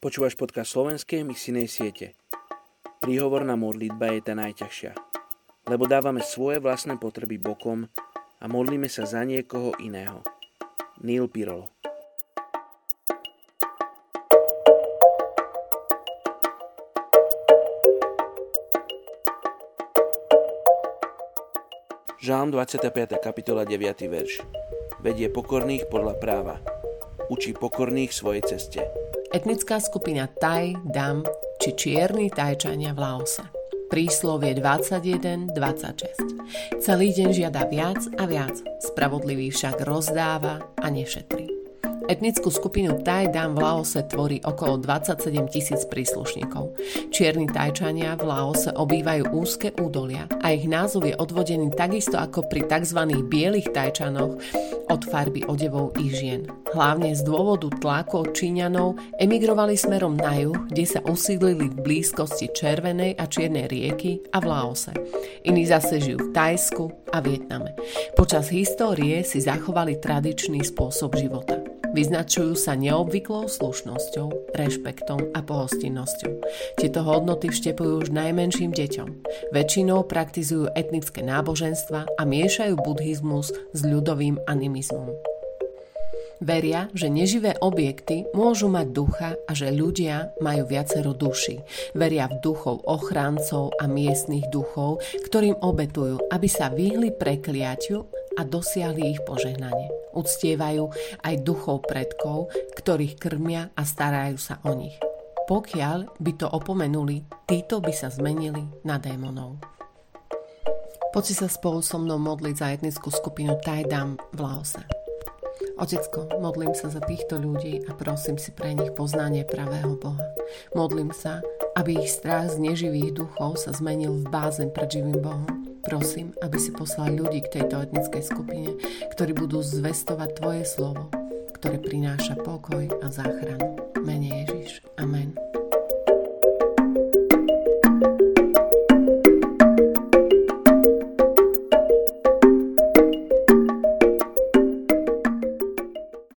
Počúvaš podcast slovenskej misijnej siete. Príhovorná modlitba je tá najťažšia, lebo dávame svoje vlastné potreby bokom a modlíme sa za niekoho iného. Neil Pirolo Žálm 25. kapitola 9. verš. Vedie pokorných podľa práva. Učí pokorných svojej ceste etnická skupina Taj, Dam či čierni Tajčania v Laose. Príslovie 21.26. Celý deň žiada viac a viac, spravodlivý však rozdáva a nešetrí. Etnickú skupinu Thai Dam v Laose tvorí okolo 27 tisíc príslušníkov. Čierni Tajčania v Laose obývajú úzke údolia a ich názov je odvodený takisto ako pri tzv. bielých Tajčanoch od farby odevov ich žien. Hlavne z dôvodu tlaku od Číňanov emigrovali smerom na juh, kde sa usídlili v blízkosti Červenej a Čiernej rieky a v Laose. Iní zase žijú v Tajsku a Vietname. Počas histórie si zachovali tradičný spôsob života. Vyznačujú sa neobvyklou slušnosťou, rešpektom a pohostinnosťou. Tieto hodnoty vštepujú už najmenším deťom. Väčšinou praktizujú etnické náboženstva a miešajú buddhizmus s ľudovým animizmom. Veria, že neživé objekty môžu mať ducha a že ľudia majú viacero duší. Veria v duchov ochráncov a miestnych duchov, ktorým obetujú, aby sa vyhli prekliaťu a dosiahli ich požehnanie. Uctievajú aj duchov predkov, ktorých krmia a starajú sa o nich. Pokiaľ by to opomenuli, títo by sa zmenili na démonov. Poďte sa spolu so mnou modliť za etnickú skupinu Tajdam v Laose. Otecko, modlím sa za týchto ľudí a prosím si pre nich poznanie pravého Boha. Modlím sa, aby ich strach z neživých duchov sa zmenil v bázeň pred živým Bohom Prosím, aby si poslal ľudí k tejto etnickej skupine, ktorí budú zvestovať Tvoje slovo, ktoré prináša pokoj a záchranu. Mene Ježiš. Amen.